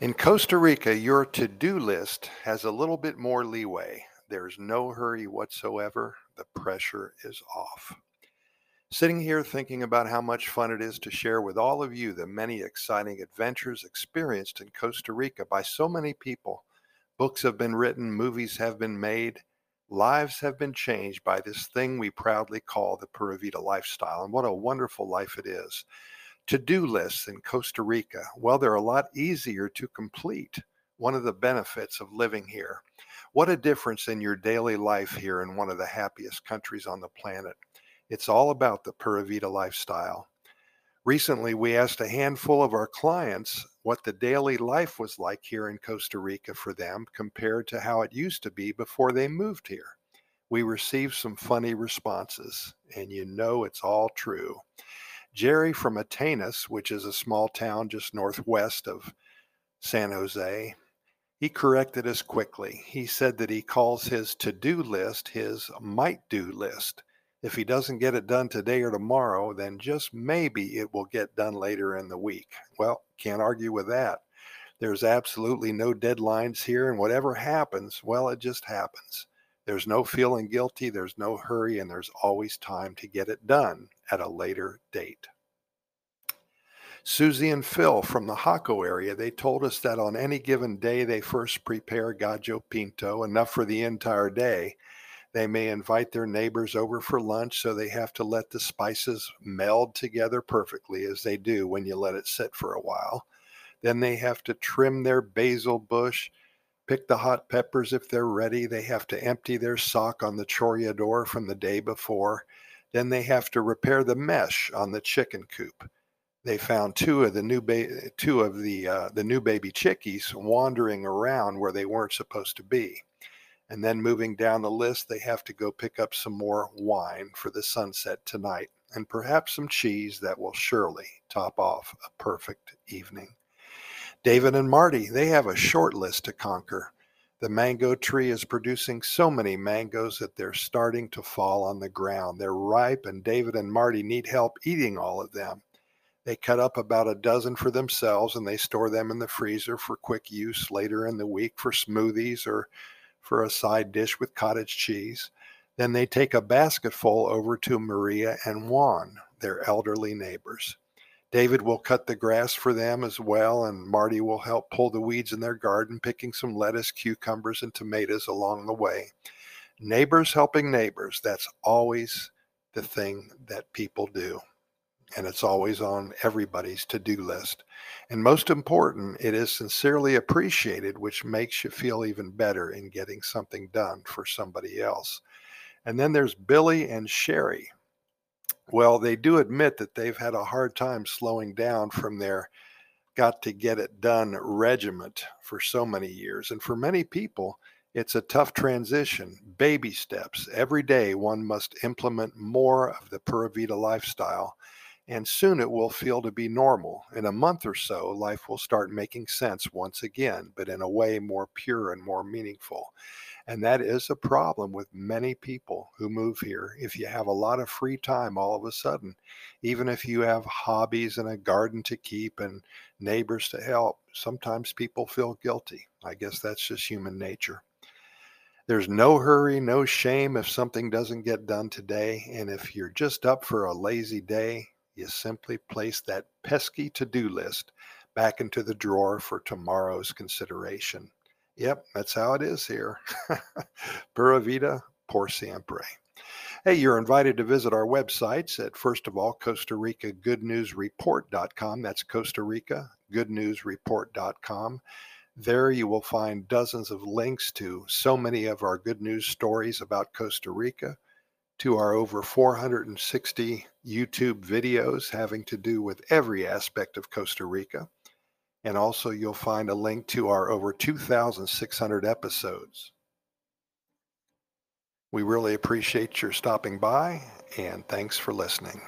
In Costa Rica, your to do list has a little bit more leeway. There's no hurry whatsoever. The pressure is off. Sitting here thinking about how much fun it is to share with all of you the many exciting adventures experienced in Costa Rica by so many people. Books have been written, movies have been made, lives have been changed by this thing we proudly call the Pura Vida lifestyle. And what a wonderful life it is. To do lists in Costa Rica, well, they're a lot easier to complete. One of the benefits of living here. What a difference in your daily life here in one of the happiest countries on the planet. It's all about the Pura Vida lifestyle. Recently, we asked a handful of our clients what the daily life was like here in Costa Rica for them compared to how it used to be before they moved here. We received some funny responses, and you know it's all true. Jerry from Atenas, which is a small town just northwest of San Jose, he corrected us quickly. He said that he calls his to do list his might do list. If he doesn't get it done today or tomorrow, then just maybe it will get done later in the week. Well, can't argue with that. There's absolutely no deadlines here, and whatever happens, well, it just happens. There's no feeling guilty, there's no hurry, and there's always time to get it done at a later date. Susie and Phil from the Jaco area, they told us that on any given day they first prepare gallo pinto, enough for the entire day, they may invite their neighbors over for lunch, so they have to let the spices meld together perfectly as they do when you let it sit for a while. Then they have to trim their basil bush, pick the hot peppers if they're ready. They have to empty their sock on the chorreador from the day before. Then they have to repair the mesh on the chicken coop. They found two of the new ba- two of the uh, the new baby chickies wandering around where they weren't supposed to be. And then moving down the list, they have to go pick up some more wine for the sunset tonight and perhaps some cheese that will surely top off a perfect evening. David and Marty, they have a short list to conquer. The mango tree is producing so many mangoes that they're starting to fall on the ground. They're ripe, and David and Marty need help eating all of them. They cut up about a dozen for themselves and they store them in the freezer for quick use later in the week for smoothies or for a side dish with cottage cheese. Then they take a basketful over to Maria and Juan, their elderly neighbors. David will cut the grass for them as well, and Marty will help pull the weeds in their garden, picking some lettuce, cucumbers, and tomatoes along the way. Neighbors helping neighbors, that's always the thing that people do and it's always on everybody's to do list. And most important, it is sincerely appreciated, which makes you feel even better in getting something done for somebody else. And then there's Billy and Sherry. Well, they do admit that they've had a hard time slowing down from their got to get it done regiment for so many years. And for many people, it's a tough transition, baby steps. Every day, one must implement more of the Pura Vida lifestyle and soon it will feel to be normal. In a month or so, life will start making sense once again, but in a way more pure and more meaningful. And that is a problem with many people who move here. If you have a lot of free time all of a sudden, even if you have hobbies and a garden to keep and neighbors to help, sometimes people feel guilty. I guess that's just human nature. There's no hurry, no shame if something doesn't get done today. And if you're just up for a lazy day, you simply place that pesky to do list back into the drawer for tomorrow's consideration. Yep, that's how it is here. Pura vida por siempre. Hey, you're invited to visit our websites at, first of all, Costa Rica Good News Report.com. That's Costa Rica Good News Report.com. There you will find dozens of links to so many of our good news stories about Costa Rica, to our over 460 YouTube videos having to do with every aspect of Costa Rica. And also, you'll find a link to our over 2,600 episodes. We really appreciate your stopping by, and thanks for listening.